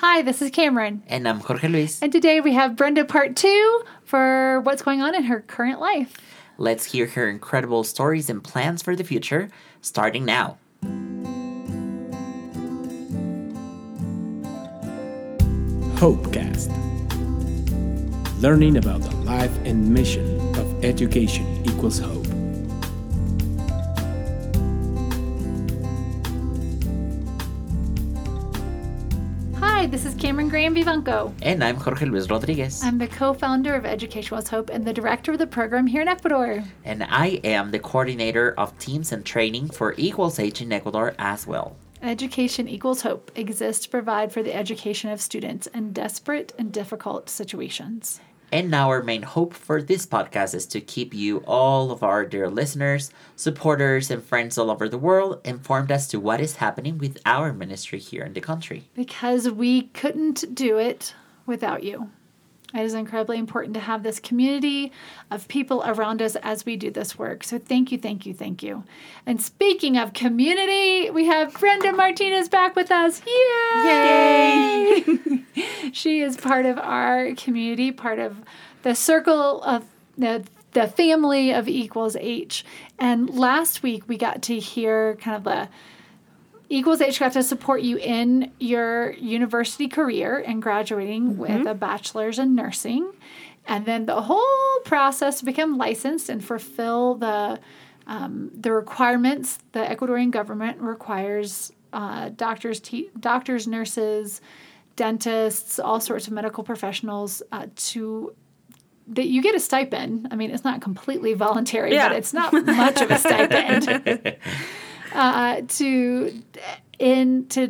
Hi, this is Cameron. And I'm Jorge Luis. And today we have Brenda part two for what's going on in her current life. Let's hear her incredible stories and plans for the future, starting now. Hopecast. Learning about the life and mission of education equals hope. Hi, this is Cameron Graham Vivanco. And I'm Jorge Luis Rodriguez. I'm the co founder of Education Equals Hope and the director of the program here in Ecuador. And I am the coordinator of teams and training for Equals H in Ecuador as well. Education Equals Hope exists to provide for the education of students in desperate and difficult situations. And now, our main hope for this podcast is to keep you, all of our dear listeners, supporters, and friends all over the world, informed as to what is happening with our ministry here in the country. Because we couldn't do it without you. It is incredibly important to have this community of people around us as we do this work. So thank you, thank you, thank you. And speaking of community, we have Brenda Martinez back with us. Yay! Yay! she is part of our community, part of the circle of the the family of equals H. And last week we got to hear kind of the Equals H got to support you in your university career and graduating mm-hmm. with a bachelor's in nursing. And then the whole process to become licensed and fulfill the um, the requirements the Ecuadorian government requires uh, doctors, te- doctors, nurses, dentists, all sorts of medical professionals uh, to that you get a stipend. I mean, it's not completely voluntary, yeah. but it's not much of a stipend. uh, to in to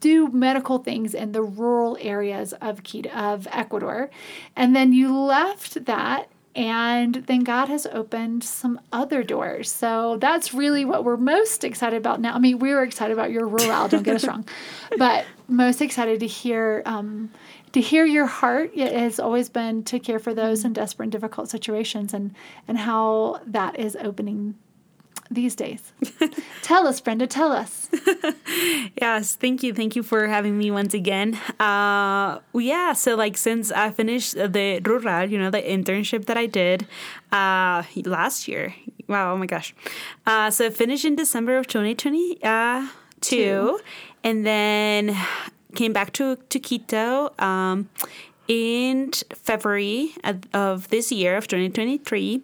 do medical things in the rural areas of of Ecuador, and then you left that and then God has opened some other doors. So that's really what we're most excited about now. I mean, we were excited about your rural, don't get us wrong, but most excited to hear um, to hear your heart. It has always been to care for those in desperate and difficult situations, and and how that is opening these days. tell us, Brenda, tell us. yes, thank you. Thank you for having me once again. Uh, yeah, so like since I finished the Rural, you know, the internship that I did uh, last year. Wow, oh my gosh. Uh, so I finished in December of 2022. Uh, two. And then came back to, to Quito um, in February of, of this year of 2023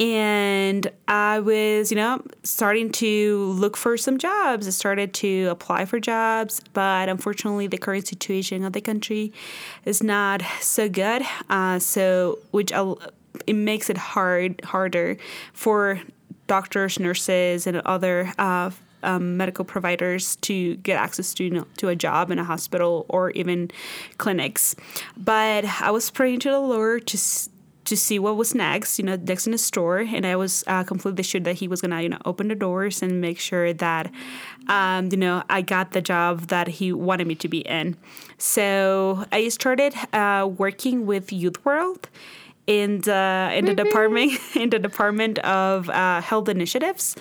and I was, you know, starting to look for some jobs. I started to apply for jobs, but unfortunately, the current situation of the country is not so good. Uh, so, which it makes it hard harder for doctors, nurses, and other uh, um, medical providers to get access to you know, to a job in a hospital or even clinics. But I was praying to the Lord to to see what was next, you know, next in the store. And I was uh, completely sure that he was gonna, you know, open the doors and make sure that, um, you know, I got the job that he wanted me to be in. So I started uh, working with Youth World in the in the department in the department of uh, health initiatives,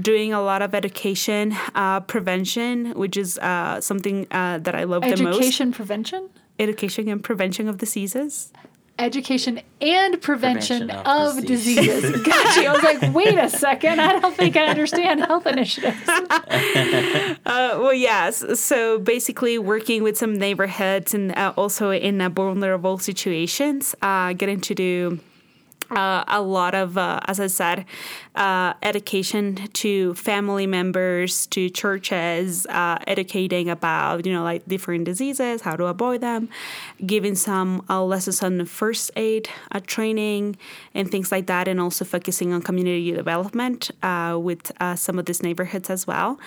doing a lot of education, uh, prevention, which is uh, something uh, that I love the most. Education prevention. Education and prevention of diseases education and prevention, prevention of, of diseases. gotcha. I was like, wait a second. I don't think I understand health initiatives. uh, well, yes. So basically, working with some neighborhoods and uh, also in uh, vulnerable situations, uh, getting to do uh, a lot of, uh, as I said, uh, education to family members, to churches, uh, educating about, you know, like different diseases, how to avoid them, giving some uh, lessons on first aid uh, training and things like that, and also focusing on community development with some of these neighborhoods as well.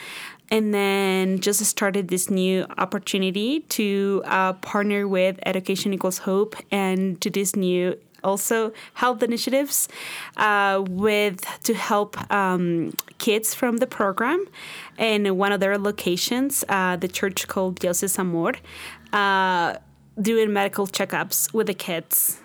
And then just started this new opportunity to uh, partner with Education Equals Hope and to this new also health initiatives uh, with to help um, kids from the program in one of their locations, uh, the church called Dios es Amor, uh, doing medical checkups with the kids.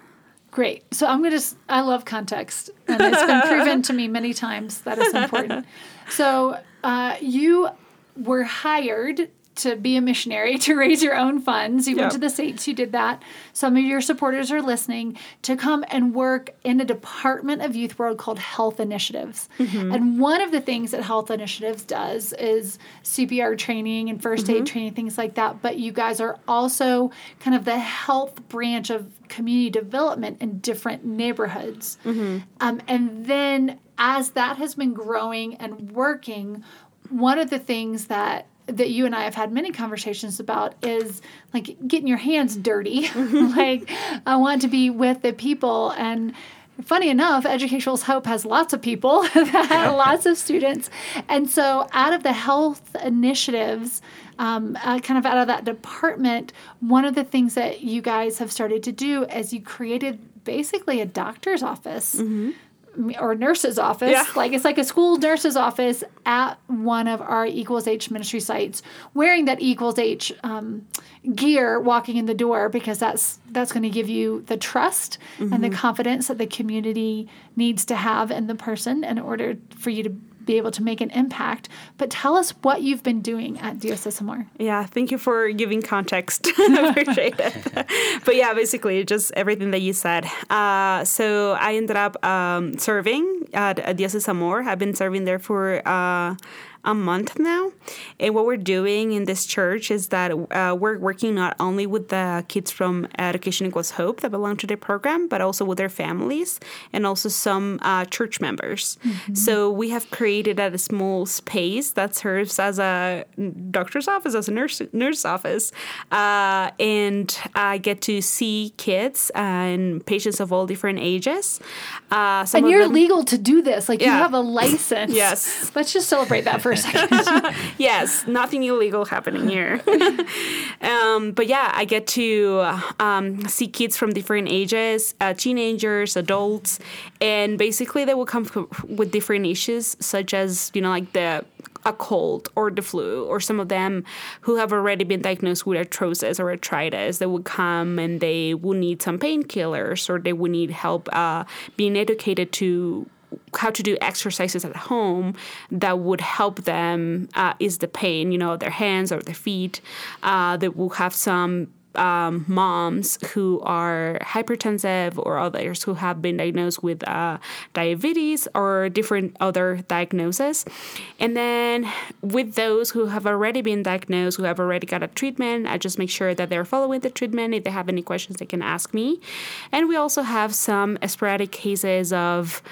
Great. So I'm going to, I love context, and it's been proven to me many times that is important. So uh, you were hired to be a missionary, to raise your own funds. You Yeah. went to the States, you did that. Some of your supporters are listening to come and work in a department of Youth World called Health Initiatives. Mm-hmm. And one of the things that Health Initiatives does is CPR training and 1st aid mm-hmm. training, things like that. But you guys are also kind of the health branch of community development in different neighborhoods. Mm-hmm. Um, and then as that has been growing and working, one of the things that that you and I have had many conversations about is like getting your hands dirty. like I want to be with the people and funny enough, Education Equals Hope has lots of people, lots of students. And so out of the health initiatives, um, uh, kind of out of that department, one of the things that you guys have started to do is you created basically a doctor's office or nurse's office. Yeah. Like it's like a school nurse's office at one of our Equals H ministry sites, wearing that Equals H um, gear, walking in the door because that's that's going to give you the trust and the confidence that the community needs to have in the person in order for you to be able to make an impact. But tell us what you've been doing at Amor. Yeah, thank you for giving context. I appreciate it. but yeah, basically, just everything that you said. Uh, so I ended up um, serving at, at Dios es Amor. I've been serving there for uh, a month now. And what we're doing in this church is that uh, we're working not only with the kids from Education Equals Hope that belong to the program, but also with their families and also some uh, church members. So we have created a small space that serves as a doctor's office, as a nurse nurse office, uh, and I get to see kids and patients of all different ages. Uh, And you're them- legal to do this. Like you have a license. Yes. Let's just celebrate that for a second. yes, nothing illegal happening here. um, but yeah, I get to um, see kids from different ages, uh, teenagers, adults, and basically they will come f- with different issues, such as you know, like the a cold or the flu, or some of them who have already been diagnosed with arthrosis or arthritis. They would come and they would need some painkillers, or they would need help uh, being educated to how to do exercises at home that would help them uh, ease the pain, you know, their hands or their feet. Uh, they will have some um, moms who are hypertensive or others who have been diagnosed with uh, diabetes or different other diagnoses. And then with those who have already been diagnosed, who have already got a treatment, I just make sure that they're following the treatment. If they have any questions, they can ask me. And we also have some sporadic cases of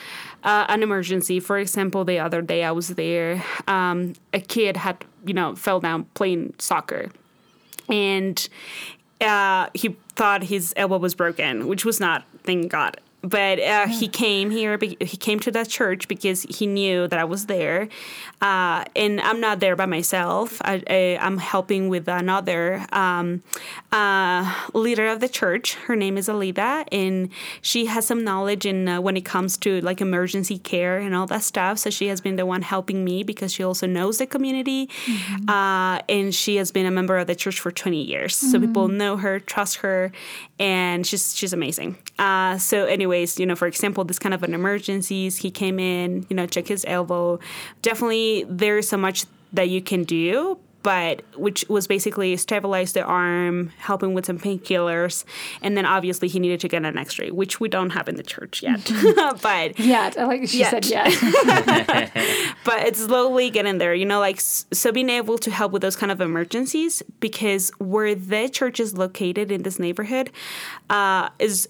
uh, an emergency. For example, the other day I was there, um, a kid had, you know, fell down playing soccer. And uh, he thought his elbow was broken, which was not, thank God. But uh, he came here. He came to that church because he knew that I was there, uh, and I'm not there by myself. I, I'm helping with another um, uh, leader of the church. Her name is Alida, and she has some knowledge in uh, when it comes to like emergency care and all that stuff. So she has been the one helping me because she also knows the community, uh, and she has been a member of the church for 20 years. So people know her, trust her, and she's she's amazing. Uh, so, anyways, you know, for example, this kind of an emergencies, he came in, you know, check his elbow. Definitely, there's so much that you can do. But which was basically stabilize the arm, helping with some painkillers, and then obviously he needed to get an X-ray, which we don't have in the church yet. but Yet. I like she said Yet. yet. but it's slowly getting there you know like so being able to help with those kind of emergencies because where the church is located in this neighborhood uh, is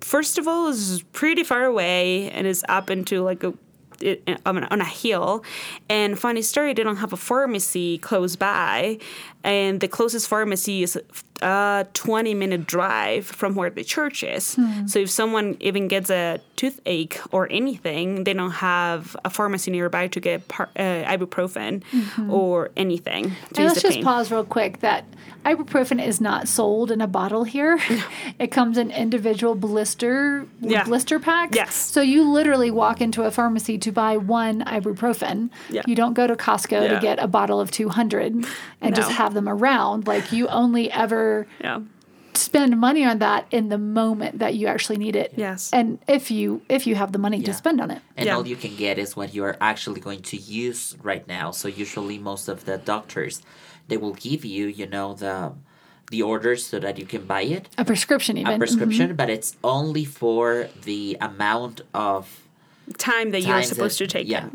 first of all is pretty far away and is up into like a it, on, a, on a hill. And funny story they don't have a pharmacy close by. And the closest pharmacy is a 20 minute drive from where the church is so if someone even gets a toothache or anything they don't have a pharmacy nearby to get par- uh, ibuprofen or anything to And let's just pause real quick that ibuprofen is not sold in a bottle here. it comes in individual blister Yeah. blister packs. Yes. So you literally walk into a pharmacy to buy one ibuprofen. Yeah. You don't go to Costco Yeah. to get a bottle of 200 and just have them around. Like you only ever yeah spend money on that in the moment that you actually need it. Yes. And if you if you have the money Yeah. to spend on it. and Yeah. all you can get is what you are actually going to use right now so usually most of the doctors they will give you you know the the orders so that you can buy it A prescription even. a prescription mm-hmm. but it's only for the amount of Time that you're supposed that- to take yeah it.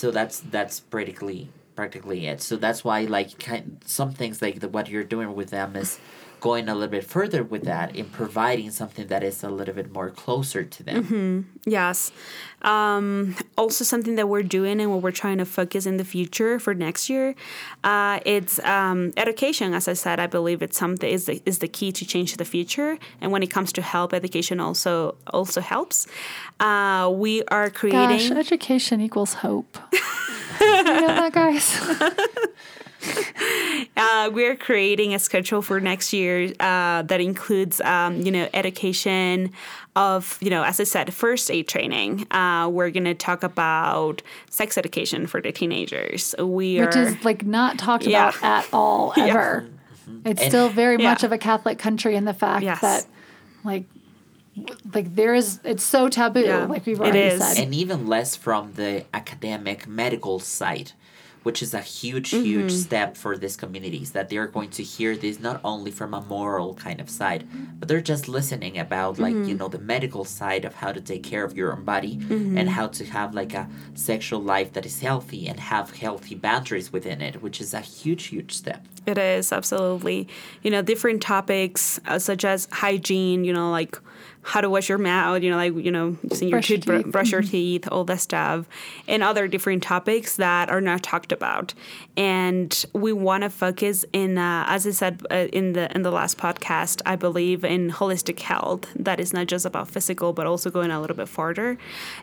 so that's that's practically practically it so that's why like kind some things like the, what you're doing with them is going a little bit further with that in providing something that is a little bit more closer to them Mm-hmm. Yes. Um, also, something that we're doing and what we're trying to focus in the future for next year, uh, it's um, education. As I said, I believe it's something is the, is the key to change the future. And when it comes to help, education also also helps. Uh, we are Gosh, creating. education equals hope. you know that, guys? Uh, we're creating a schedule for next year uh, that includes, um, you know, education of, you know, as I said, first aid training. Uh, we're going to talk about sex education for the teenagers. We Which are, is like not talked Yeah. about at all ever. It's And- still very Yeah. much of a Catholic country in the fact Yes. that like like there is it's so taboo, Yeah, like we've already is. said. and even less from the academic medical side which is a huge huge Mm-hmm. step for these communities that they're going to hear this not only from a moral kind of side but they're just listening about like Mm-hmm. you know the medical side of how to take care of your own body Mm-hmm. and how to have like a sexual life that is healthy and have healthy boundaries within it which is a huge huge step It is absolutely, you know, different topics uh, such as hygiene. You know, like how to wash your mouth. You know, like you know, using your Brush your toothbrush, teeth. brush your teeth, all that stuff, and other different topics that are not talked about. And we want to focus in, uh, as I said uh, in the in the last podcast, I believe in holistic health. That is not just about physical, but also going a little bit farther.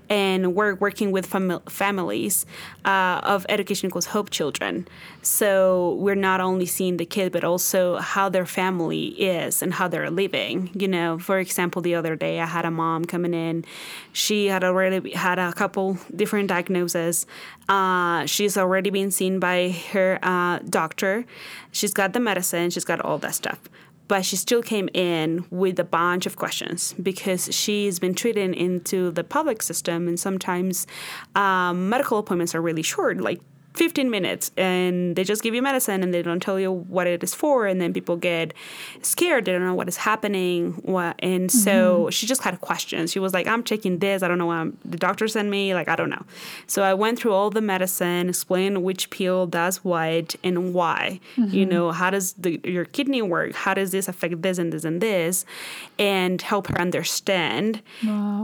And we're working with fami- families uh, of Education Equals Hope children. So we're not only seeing the kid, but also how their family is and how they're living. You know, for example, the other day I had a mom coming in. She had already had a couple different diagnoses. Uh, she's already been seen by her uh, doctor. She's got the medicine. She's got all that stuff. But she still came in with a bunch of questions because she's been treated into the public system, and sometimes um, medical appointments are really short, like 15 minutes and they just give you medicine and they don't tell you what it is for and then people get scared. They don't know what is happening what and so she just had questions. She was like i'm taking this. I don't know what I'm, the doctor sent me. Like i don't know. So i went through all the medicine explained which pill does what and why. You know how does the, your kidney work? How does this affect this and this and this? And help her understand.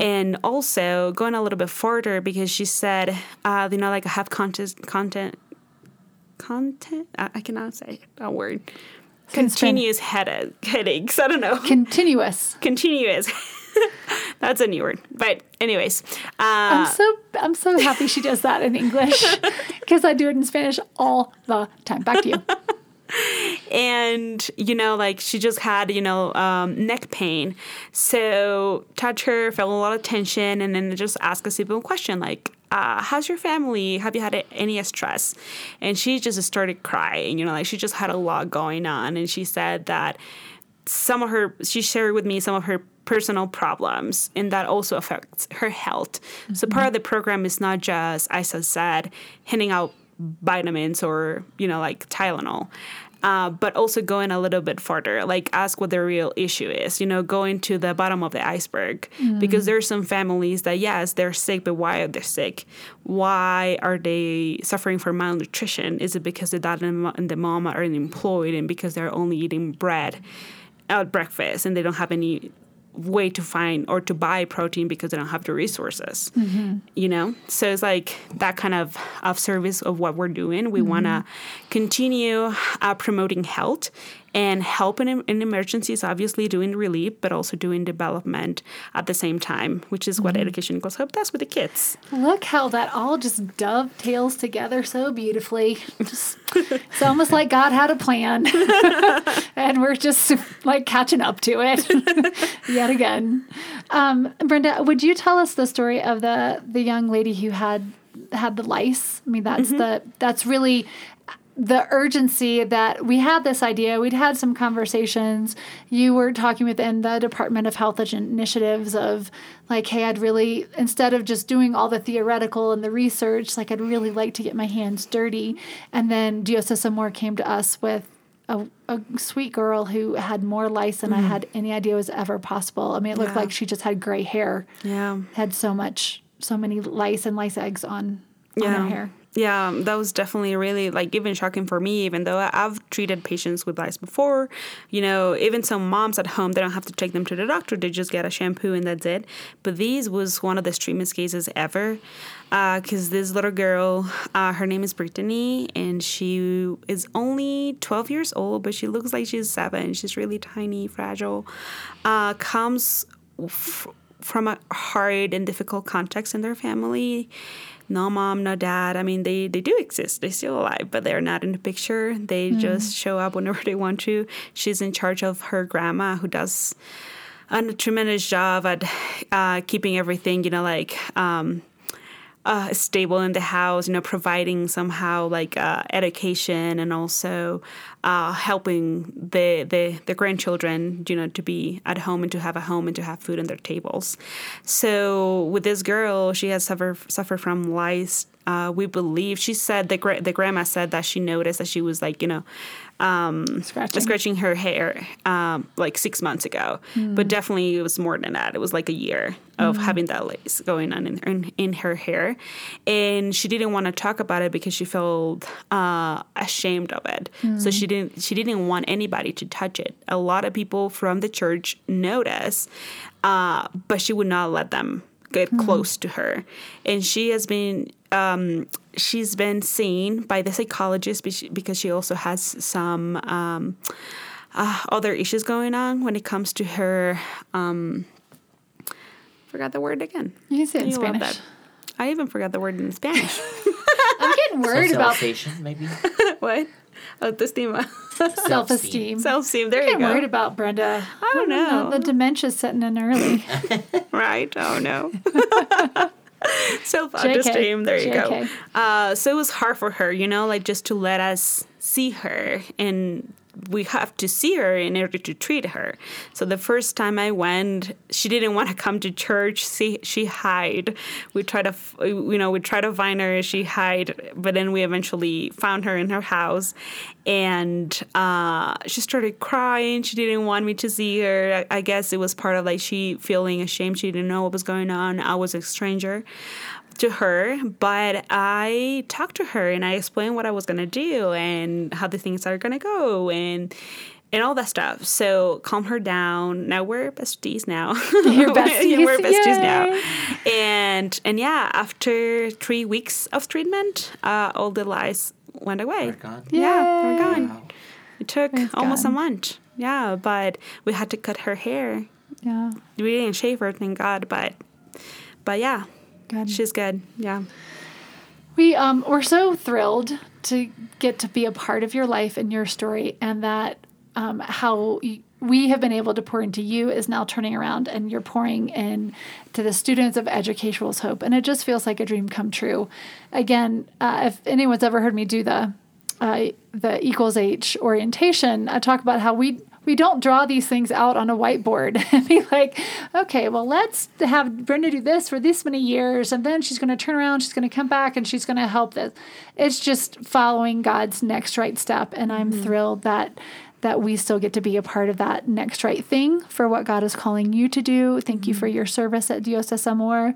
And also going a little bit further because she said uh, you know like i have content content content? I, I cannot say that word. Continuous headache headaches. I don't know. Continuous. continuous. That's a new word. But anyways uh, I'm so I'm so happy she does that in English because I do it in Spanish all the time. Back to you. and you know like she just had you know um, neck pain. So touch her felt a lot of tension and then just ask a simple question like uh, how's your family? Have you had any stress? And she just started crying you know like she just had a lot going on. And she said that some of her she shared with me some of her personal problems and that also affects her health. So part of the program is not just as i said handing out vitamins or you know like tylenol uh, but also going a little bit further like ask what the real issue is you know going to the bottom of the iceberg. Because there are some families that yes they're sick but why are they sick? Why are they suffering from malnutrition? Is it because the dad and and the mom are unemployed and because they're only eating bread at breakfast and they don't have any way to find or to buy protein because they don't have the resources you know? So it's like that kind of of service of what we're doing. We want to continue uh, promoting health and help in, in emergencies obviously doing relief but also doing development at the same time which is what education equals hope does with the kids Look how that all just dovetails together so beautifully. Just, it's almost like God had a plan, and we're just like catching up to it yet again. Um, Brenda, would you tell us the story of the the young lady who had had the lice? I mean, that's the that's really the urgency that we had this idea, we'd had some conversations. You were talking within the Department of Health initiatives of like, hey, I'd really, instead of just doing all the theoretical and the research, like, I'd really like to get my hands dirty. And then Dios es Amor came to us with a, a sweet girl who had more lice than I had any idea was ever possible. I mean, it looked Mm-hmm. Yeah. like she just had gray hair, Yeah. had so much, so many lice and lice eggs on, on Yeah. her hair. Yeah, that was definitely really like even shocking for me, even though I've treated patients with lice before. You know, even some moms at home, they don't have to take them to the doctor, they just get a shampoo and that's it. But these was one of the extremest cases ever. Because this little girl, uh, her name is Brittany, and she is only 12 years old, but she looks like she's seven. She's really tiny, fragile. Uh, comes f- from a hard and difficult context in their family. No mom, no dad. I mean, they, they do exist. They're still alive, but they're not in the picture. They just show up whenever they want to. She's in charge of her grandma, who does a tremendous job at uh, keeping everything, you know, like um, uh, stable in the house, you know, providing somehow like uh, education and also uh, helping the, the the grandchildren, you know, to be at home and to have a home and to have food on their tables. So with this girl, she has suffered suffered from lice. Uh, we believe she said the gra- the grandma said that she noticed that she was like you know Scratching. scratching her hair um, like six months ago, but definitely it was more than that. It was like a year of having that lace going on in, in, in her hair, and she didn't want to talk about it because she felt uh, ashamed of it. So she didn't she didn't want anybody to touch it. A lot of people from the church noticed, uh, but she would not let them get close to her, and she has been um, she's been seen by the psychologist because she also has some um, uh, other issues going on when it comes to her. Um, forgot the word again. You can say it in You Spanish. that. I even forgot the word in Spanish. I'm getting worried about Socialization, maybe. what? Autoestima. self-esteem. Self-esteem. There I'm you getting worried about Brenda. I don't know. The dementia's setting in early. right? Oh no. Self esteem. There you JK. go. Uh, so it was hard for her, you know, like just to let us see her and we have to see her in order to treat her. So the first time I went, she didn't want to come to church. She she hide. We try to, you know, we try to find her. She hide, but then we eventually found her in her house, and uh, she started crying. She didn't want me to see her. I guess it was part of like she feeling ashamed. She didn't know what was going on. I was a stranger to her, but I talked to her and I explained what I was gonna do and how the things are gonna go and and all that stuff. So calm her down. Now we're besties now. You're besties. we're besties Yay. now. And and yeah, after three weeks of treatment, uh, all the lies went away. Gone. Yeah, they're gone. Wow. It took Praise almost God. a month. Yeah, but we had to cut her hair. Yeah. We didn't shave her, thank God. But but yeah, Good. she's good. Yeah. We um we're so thrilled to get to be a part of your life and your story, and that um, how we have been able to pour into you is now turning around, and you're pouring in to the students of Education Equals Hope, and it just feels like a dream come true. Again, uh, if anyone's ever heard me do the uh, the equals H orientation, I talk about how we we don't draw these things out on a whiteboard and be like, okay, well, let's have Brenda do this for this many years, and then she's going to turn around, she's going to come back, and she's going to help this. It's just following God's next right step, and I'm mm-hmm. thrilled that that we still get to be a part of that next right thing for what God is calling you to do. Thank you for your service at Dios es Amor.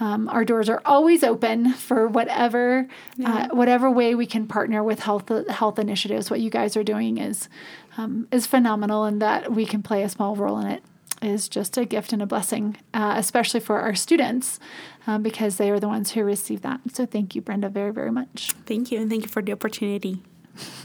Um, our doors are always open for whatever uh, whatever way we can partner with health health initiatives. What you guys are doing is um, is phenomenal, and that we can play a small role in it is just a gift and a blessing, uh, especially for our students, um, because they are the ones who receive that. So thank you, Brenda, very very much. Thank you, and thank you for the opportunity.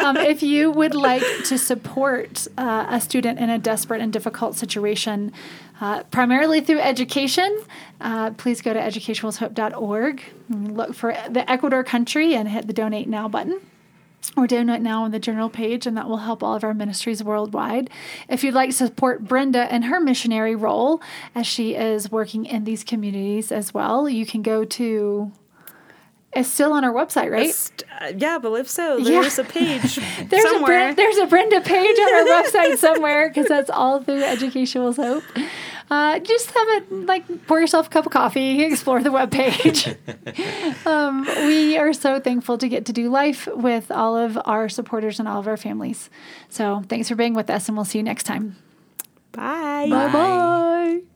um, if you would like to support uh, a student in a desperate and difficult situation, uh, primarily through education, uh, please go to educationequalshope.org, look for the Ecuador country, and hit the Donate Now button. Or donate now on the general page, and that will help all of our ministries worldwide. If you'd like to support Brenda and her missionary role as she is working in these communities as well, you can go to is still on our website, right? St- uh, yeah, I believe so. Yeah. There's a page There's a somewhere. Brenda, there's a Brenda page on our website somewhere because that's all through Education Equals Hope. Uh, just have it like pour yourself a cup of coffee, explore the webpage. um, we are so thankful to get to do life with all of our supporters and all of our families. So thanks for being with us, and we'll see you next time. Bye. Bye bye.